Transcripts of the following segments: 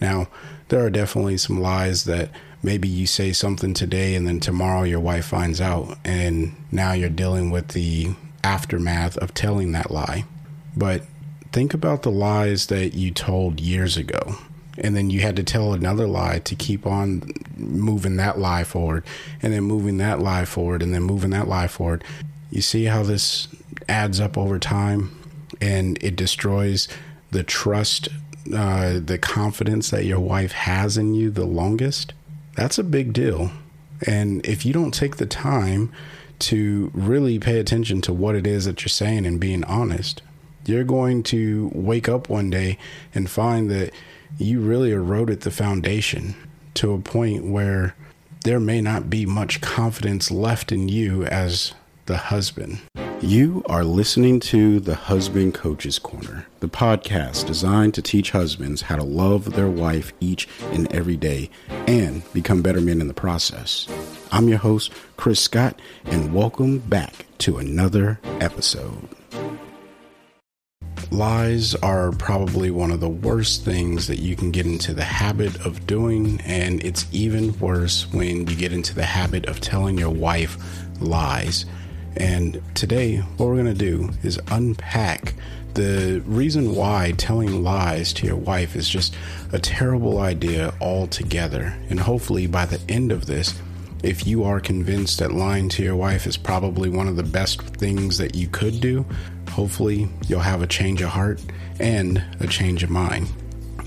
Now, there are definitely some lies that maybe you say something today and then tomorrow your wife finds out, and now you're dealing with the aftermath of telling that lie. But think about the lies that you told years ago. And then you had to tell another lie to keep on moving that lie forward, and then moving that lie forward, and then moving that lie forward. You see how this adds up over time and it destroys the trust, uh, the confidence that your wife has in you the longest? That's a big deal. And if you don't take the time to really pay attention to what it is that you're saying and being honest, you're going to wake up one day and find that you really eroded the foundation to a point where there may not be much confidence left in you as the husband. You are listening to the Husband Coaches Corner, the podcast designed to teach husbands how to love their wife each and every day and become better men in the process. I'm your host, Chris Scott, and welcome back to another episode. Lies are probably one of the worst things that you can get into the habit of doing, and it's even worse when you get into the habit of telling your wife lies. And today, what we're going to do is unpack the reason why telling lies to your wife is just a terrible idea altogether. And hopefully, by the end of this, if you are convinced that lying to your wife is probably one of the best things that you could do, hopefully you'll have a change of heart and a change of mind.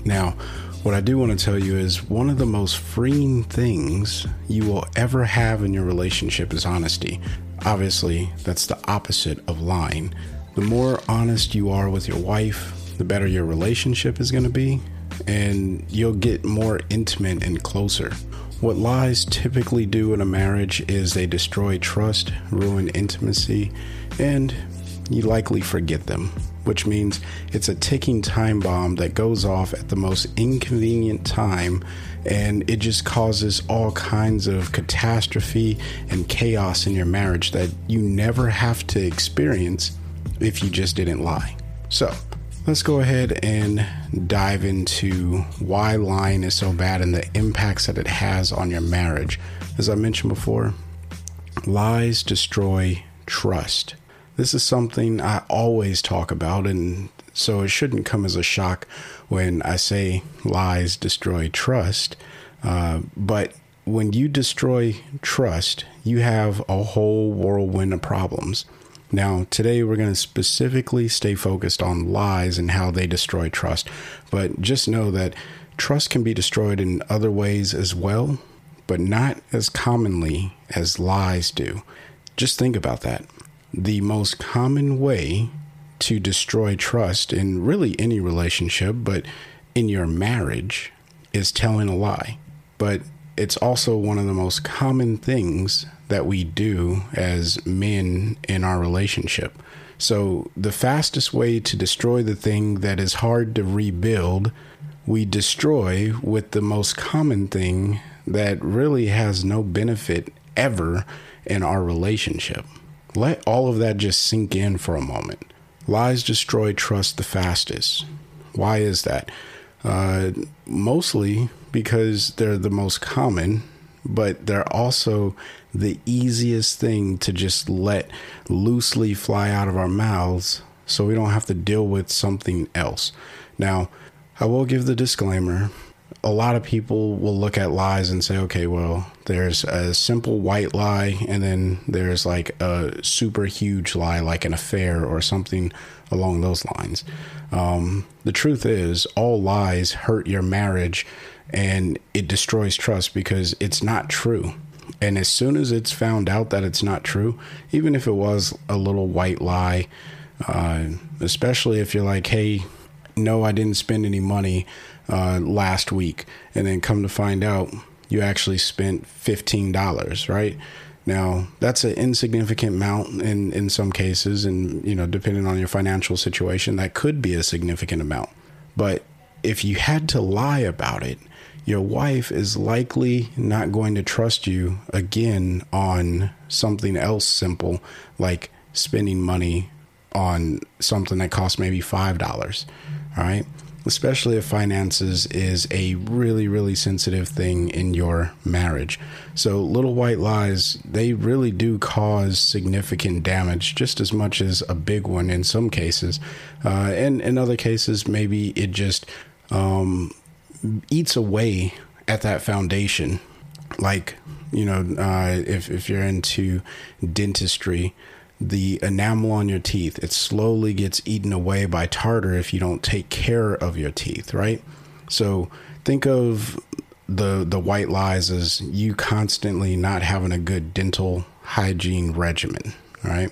Now, what I do want to tell you is one of the most freeing things you will ever have in your relationship is honesty. Obviously, that's the opposite of lying. The more honest you are with your wife, the better your relationship is going to be, and you'll get more intimate and closer. What lies typically do in a marriage is they destroy trust, ruin intimacy, and you likely forget them, which means it's a ticking time bomb that goes off at the most inconvenient time and it just causes all kinds of catastrophe and chaos in your marriage that you never have to experience if you just didn't lie. So, let's go ahead and dive into why lying is so bad and the impacts that it has on your marriage. As I mentioned before, lies destroy trust. This is something I always talk about, and so it shouldn't come as a shock when I say lies destroy trust. Uh, but when you destroy trust, you have a whole whirlwind of problems. Now, today we're going to specifically stay focused on lies and how they destroy trust. But just know that trust can be destroyed in other ways as well, but not as commonly as lies do. Just think about that. The most common way to destroy trust in really any relationship, but in your marriage, is telling a lie. But it's also one of the most common things that we do as men in our relationship. So, the fastest way to destroy the thing that is hard to rebuild, we destroy with the most common thing that really has no benefit ever in our relationship. Let all of that just sink in for a moment. Lies destroy trust the fastest. Why is that? Uh, mostly because they're the most common, but they're also the easiest thing to just let loosely fly out of our mouths so we don't have to deal with something else. Now, I will give the disclaimer a lot of people will look at lies and say, okay, well, there's a simple white lie, and then there's like a super huge lie, like an affair or something along those lines. Um, the truth is, all lies hurt your marriage and it destroys trust because it's not true. And as soon as it's found out that it's not true, even if it was a little white lie, uh, especially if you're like, hey, no, I didn't spend any money uh, last week, and then come to find out you actually spent fifteen dollars, right? Now that's an insignificant amount in in some cases, and you know, depending on your financial situation, that could be a significant amount. But if you had to lie about it, your wife is likely not going to trust you again on something else simple like spending money on something that costs maybe five dollars. All right. Especially if finances is a really, really sensitive thing in your marriage. So, little white lies, they really do cause significant damage, just as much as a big one in some cases. Uh, and in other cases, maybe it just um, eats away at that foundation. Like, you know, uh, if, if you're into dentistry, the enamel on your teeth. It slowly gets eaten away by tartar if you don't take care of your teeth, right? So think of the the white lies as you constantly not having a good dental hygiene regimen, right?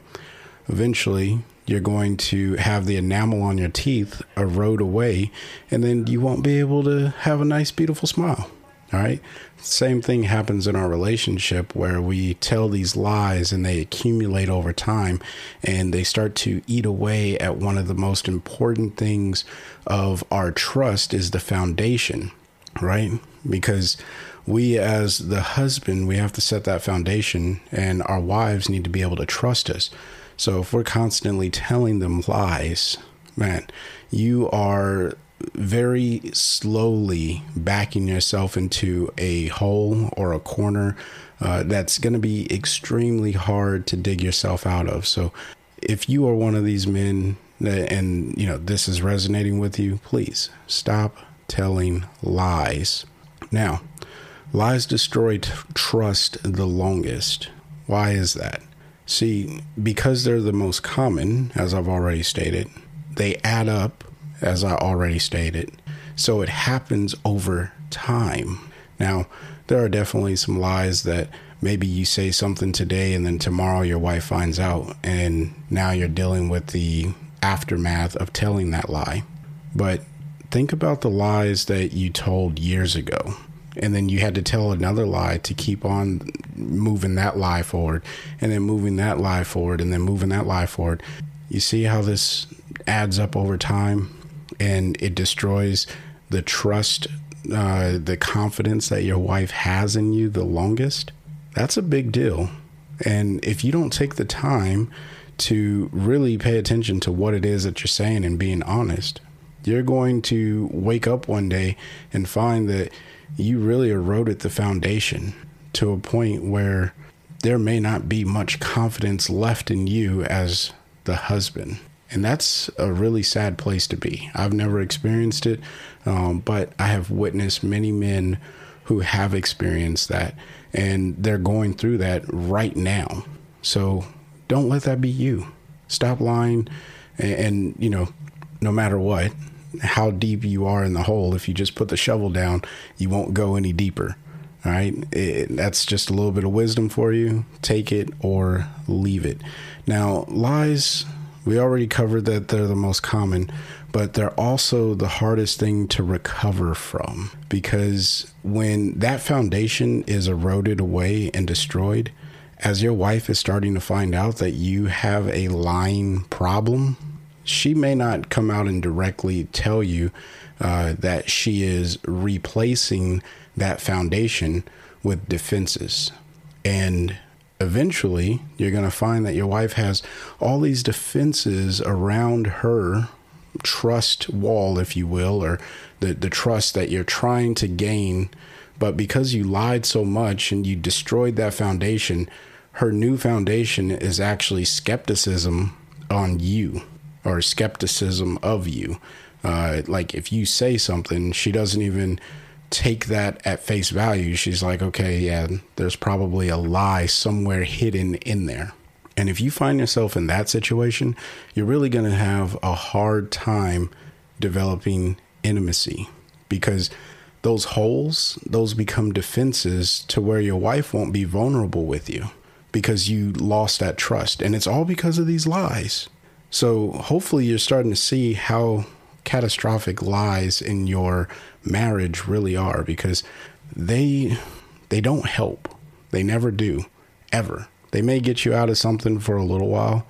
Eventually, you're going to have the enamel on your teeth erode away, and then you won't be able to have a nice, beautiful smile. All right. Same thing happens in our relationship where we tell these lies and they accumulate over time and they start to eat away at one of the most important things of our trust is the foundation, right? Because we as the husband, we have to set that foundation and our wives need to be able to trust us. So if we're constantly telling them lies, man, you are very slowly backing yourself into a hole or a corner uh, that's going to be extremely hard to dig yourself out of. So, if you are one of these men that, and you know this is resonating with you, please stop telling lies. Now, lies destroy t- trust the longest. Why is that? See, because they're the most common, as I've already stated, they add up as I already stated. So it happens over time. Now, there are definitely some lies that maybe you say something today and then tomorrow your wife finds out, and now you're dealing with the aftermath of telling that lie. But think about the lies that you told years ago. And then you had to tell another lie to keep on moving that lie forward, and then moving that lie forward, and then moving that lie forward. You see how this adds up over time? And it destroys the trust, uh, the confidence that your wife has in you the longest, that's a big deal. And if you don't take the time to really pay attention to what it is that you're saying and being honest, you're going to wake up one day and find that you really eroded the foundation to a point where there may not be much confidence left in you as the husband. And that's a really sad place to be. I've never experienced it, um, but I have witnessed many men who have experienced that, and they're going through that right now. So don't let that be you. Stop lying, and, and you know, no matter what, how deep you are in the hole, if you just put the shovel down, you won't go any deeper. All right. It, that's just a little bit of wisdom for you. Take it or leave it. Now, lies we already covered that they're the most common, but they're also the hardest thing to recover from because when that foundation is eroded away and destroyed, as your wife is starting to find out that you have a lying problem, she may not come out and directly tell you uh, that she is replacing that foundation with defenses. And eventually you're going to find that your wife has all these defenses around her trust wall, if you will, or the, the trust that you're trying to gain. But because you lied so much and you destroyed that foundation, her new foundation is actually skepticism on you or skepticism of you. Uh, like if you say something, she doesn't even take that at face value, she's like, okay, yeah, there's probably a lie somewhere hidden in there. And if you find yourself in that situation, you're really going to have a hard time developing intimacy because those holes, those become defenses to where your wife won't be vulnerable with you because you lost that trust. And it's all because of these lies. So hopefully you're starting to see how catastrophic lies in your marriage really are because they they don't help. They never do ever. They may get you out of something for a little while,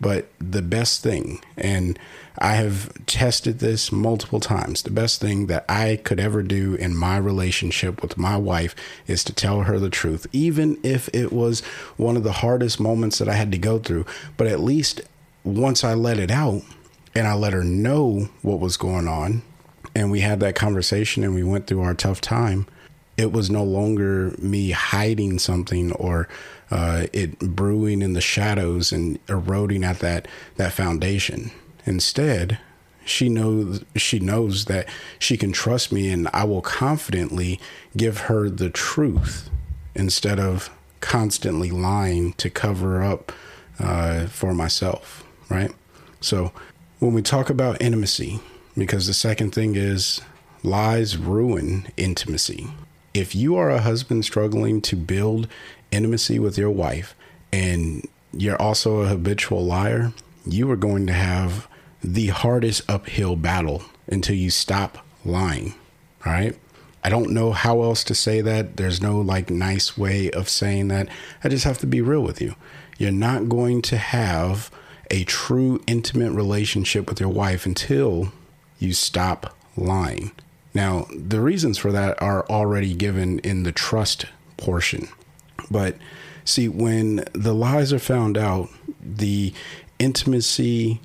but the best thing and I have tested this multiple times. The best thing that I could ever do in my relationship with my wife is to tell her the truth, even if it was one of the hardest moments that I had to go through. But at least once I let it out, and I let her know what was going on and we had that conversation and we went through our tough time, it was no longer me hiding something or uh, it brewing in the shadows and eroding at that that foundation. Instead, she knows she knows that she can trust me and I will confidently give her the truth instead of constantly lying to cover up uh, for myself, right? So when we talk about intimacy, because the second thing is lies ruin intimacy. If you are a husband struggling to build intimacy with your wife and you're also a habitual liar, you are going to have the hardest uphill battle until you stop lying. All right. I don't know how else to say that. There's no like nice way of saying that. I just have to be real with you. You're not going to have a true intimate relationship with your wife until you stop lying. Now, the reasons for that are already given in the trust portion. But see, when the lies are found out, the intimacy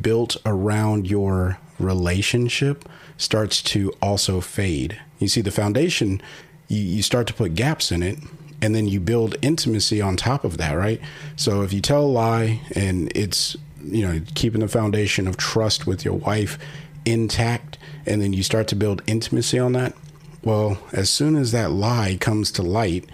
built around your relationship starts to also fade. You see, the foundation, you, you start to put gaps in it, and then you build intimacy on top of that, right? So if you tell a lie and it's, you know, keeping the foundation of trust with your wife intact, and then you start to build intimacy on that, well, as soon as that lie comes to light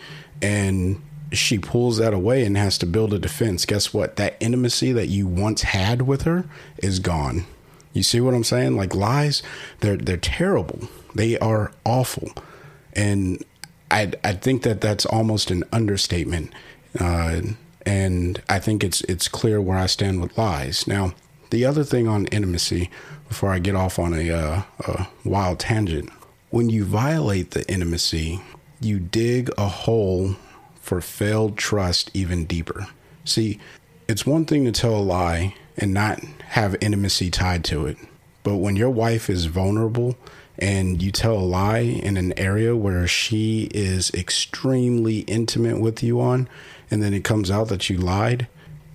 and she pulls that away and has to build a defense, guess what? That intimacy that you once had with her is gone. You see what I'm saying? Like lies, they're they're terrible. They are awful, and I I think that that's almost an understatement. Uh, and I think it's it's clear where I stand with lies. Now, the other thing on intimacy, before I get off on a, uh, a wild tangent, when you violate the intimacy, you dig a hole for failed trust even deeper. See, it's one thing to tell a lie and not have intimacy tied to it. But when your wife is vulnerable and you tell a lie in an area where she is extremely intimate with you on, and then it comes out that you lied,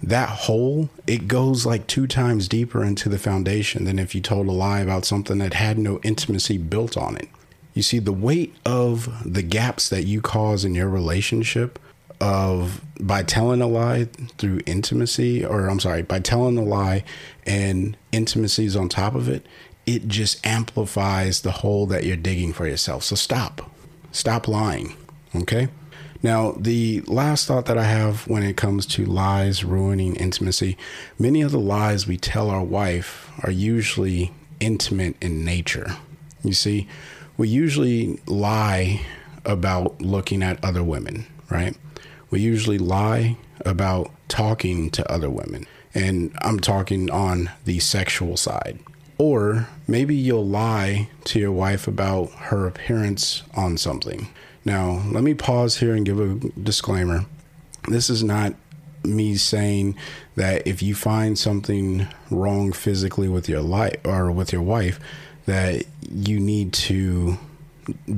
that hole, it goes like two times deeper into the foundation than if you told a lie about something that had no intimacy built on it. You see, the weight of the gaps that you cause in your relationship of by telling a lie through intimacy, or I'm sorry, by telling a lie and intimacies on top of it, it just amplifies the hole that you're digging for yourself. So stop. Stop lying. Okay? Now, the last thought that I have when it comes to lies ruining intimacy, many of the lies we tell our wife are usually intimate in nature. You see, we usually lie about looking at other women, right? we usually lie about talking to other women. And I'm talking on the sexual side. Or maybe you'll lie to your wife about her appearance on something. Now, let me pause here and give a disclaimer. This is not me saying that if you find something wrong physically with your life or with your wife, that you need to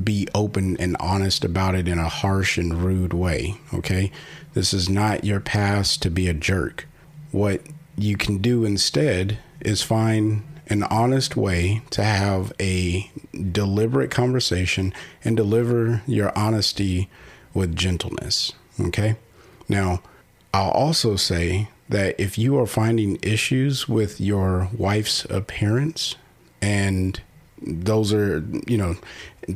be open and honest about it in a harsh and rude way. Okay. This is not your past to be a jerk. What you can do instead is find an honest way to have a deliberate conversation and deliver your honesty with gentleness. Okay. Now, I'll also say that if you are finding issues with your wife's appearance and those are, you know,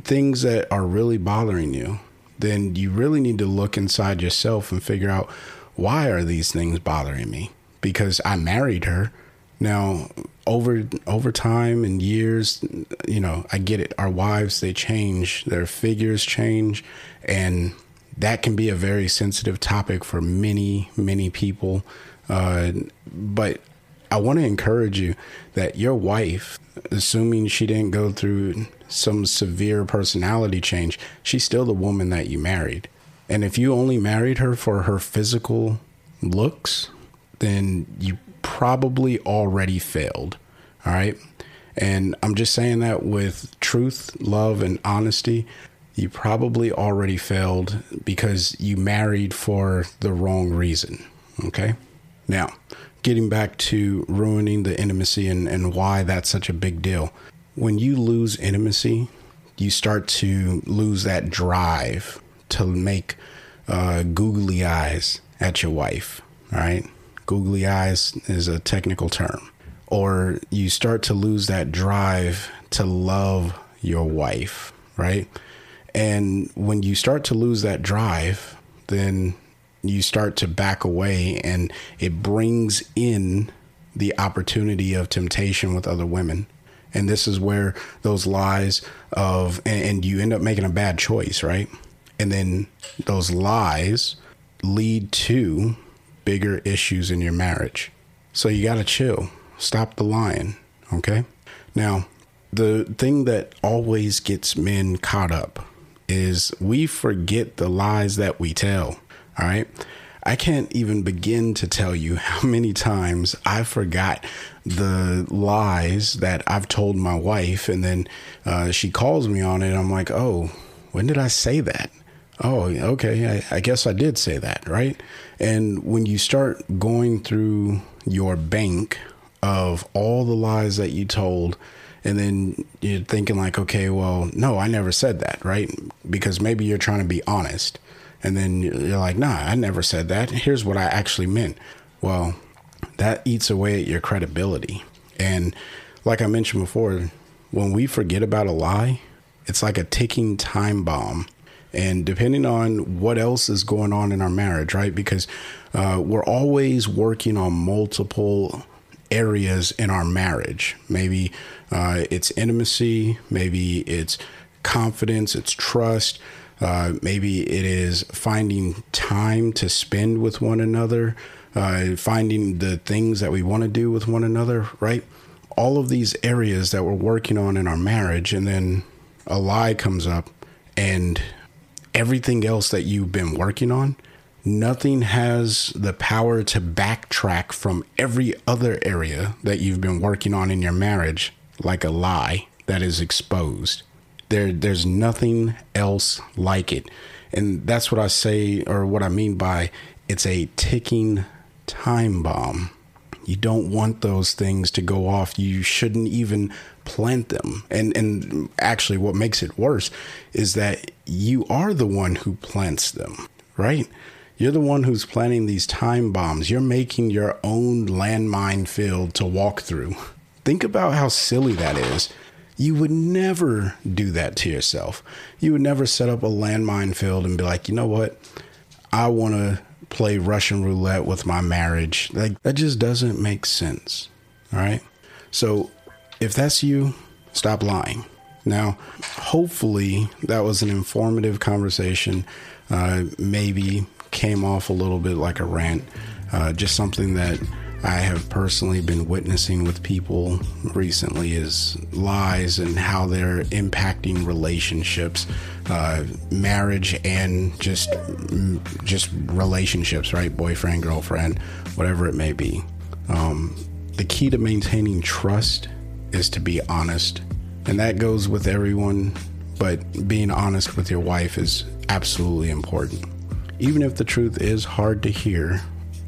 things that are really bothering you, then you really need to look inside yourself and figure out why are these things bothering me? Because I married her. Now, over over time and years, you know, I get it. Our wives they change, their figures change, and that can be a very sensitive topic for many many people. Uh, but I want to encourage you that your wife, assuming she didn't go through some severe personality change, she's still the woman that you married. And if you only married her for her physical looks, then you probably already failed. All right. And I'm just saying that with truth, love, and honesty. You probably already failed because you married for the wrong reason. Okay. Now, getting back to ruining the intimacy and, and why that's such a big deal when you lose intimacy, you start to lose that drive to make uh, googly eyes at your wife. All right. Googly eyes is a technical term. Or you start to lose that drive to love your wife, right? And when you start to lose that drive, then you start to back away and it brings in the opportunity of temptation with other women. And this is where those lies of, and, you end up making a bad choice, right? And then those lies lead to bigger issues in your marriage. So you got to chill, stop the lying, okay? Now, the thing that always gets men caught up is we forget the lies that we tell, all right? I can't even begin to tell you how many times I forgot the lies that I've told my wife, and then uh, she calls me on it. I'm like, oh, when did I say that? Oh, okay. I, I guess I did say that, right? And when you start going through your bank of all the lies that you told, and then you're thinking like okay well no i never said that right because maybe you're trying to be honest and then you're like, nah, I never said that. Here's what I actually meant. Well, that eats away at your credibility. And like I mentioned before, when we forget about a lie, it's like a ticking time bomb. And depending on what else is going on in our marriage, right? Because uh, we're always working on multiple areas in our marriage. Maybe uh, it's intimacy, maybe it's confidence, it's trust, uh, maybe it is finding time to spend with one another, uh, finding the things that we want to do with one another, right? All of these areas that we're working on in our marriage, and then a lie comes up, and everything else that you've been working on, nothing has the power to backtrack from every other area that you've been working on in your marriage like a lie that is exposed. There, there's nothing else like it. And that's what I say, or what I mean by it's a ticking time bomb. You don't want those things to go off. You shouldn't even plant them. And and actually what makes it worse is that you are the one who plants them, right? You're the one who's planting these time bombs. You're making your own landmine field to walk through. Think about how silly that is. You would never do that to yourself. You would never set up a landmine field and be like, you know what? I want to play Russian roulette with my marriage. Like, that just doesn't make sense. All right. So, if that's you, stop lying. Now, hopefully, that was an informative conversation. Uh, maybe came off a little bit like a rant, uh, just something that I have personally been witnessing with people recently is lies and how they're impacting relationships, uh, marriage, and just just relationships, right? Boyfriend, girlfriend, whatever it may be. Um, the key to maintaining trust is to be honest, and that goes with everyone. But being honest with your wife is absolutely important. Even if the truth is hard to hear,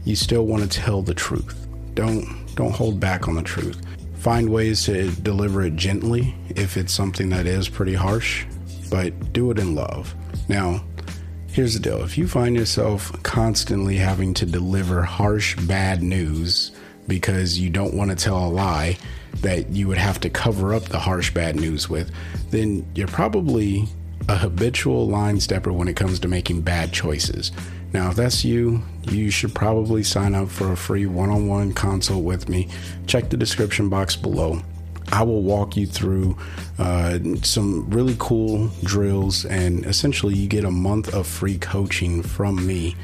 you still want to tell the truth. Don't don't hold back on the truth. Find ways to deliver it gently if it's something that is pretty harsh, but do it in love. Now, here's the deal. If you find yourself constantly having to deliver harsh bad news because you don't want to tell a lie that you would have to cover up the harsh bad news with, then you're probably a habitual line stepper when it comes to making bad choices. Now, if that's you, you should probably sign up for a free one on one consult with me. Check the description box below. I will walk you through uh, some really cool drills, and essentially, you get a month of free coaching from me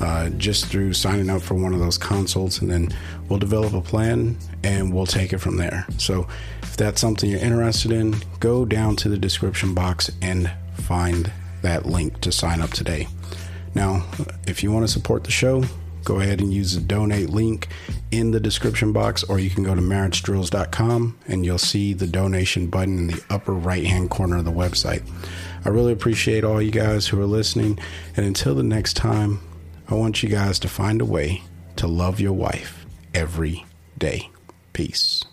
uh, just through signing up for one of those consults, and then we'll develop a plan and we'll take it from there. So, if that's something you're interested in, go down to the description box and find that link to sign up today. Now, if you want to support the show, go ahead and use the donate link in the description box, or you can go to marriagedrills.com and you'll see the donation button in the upper right hand corner of the website. I really appreciate all you guys who are listening. And until the next time, I want you guys to find a way to love your wife every day. Peace.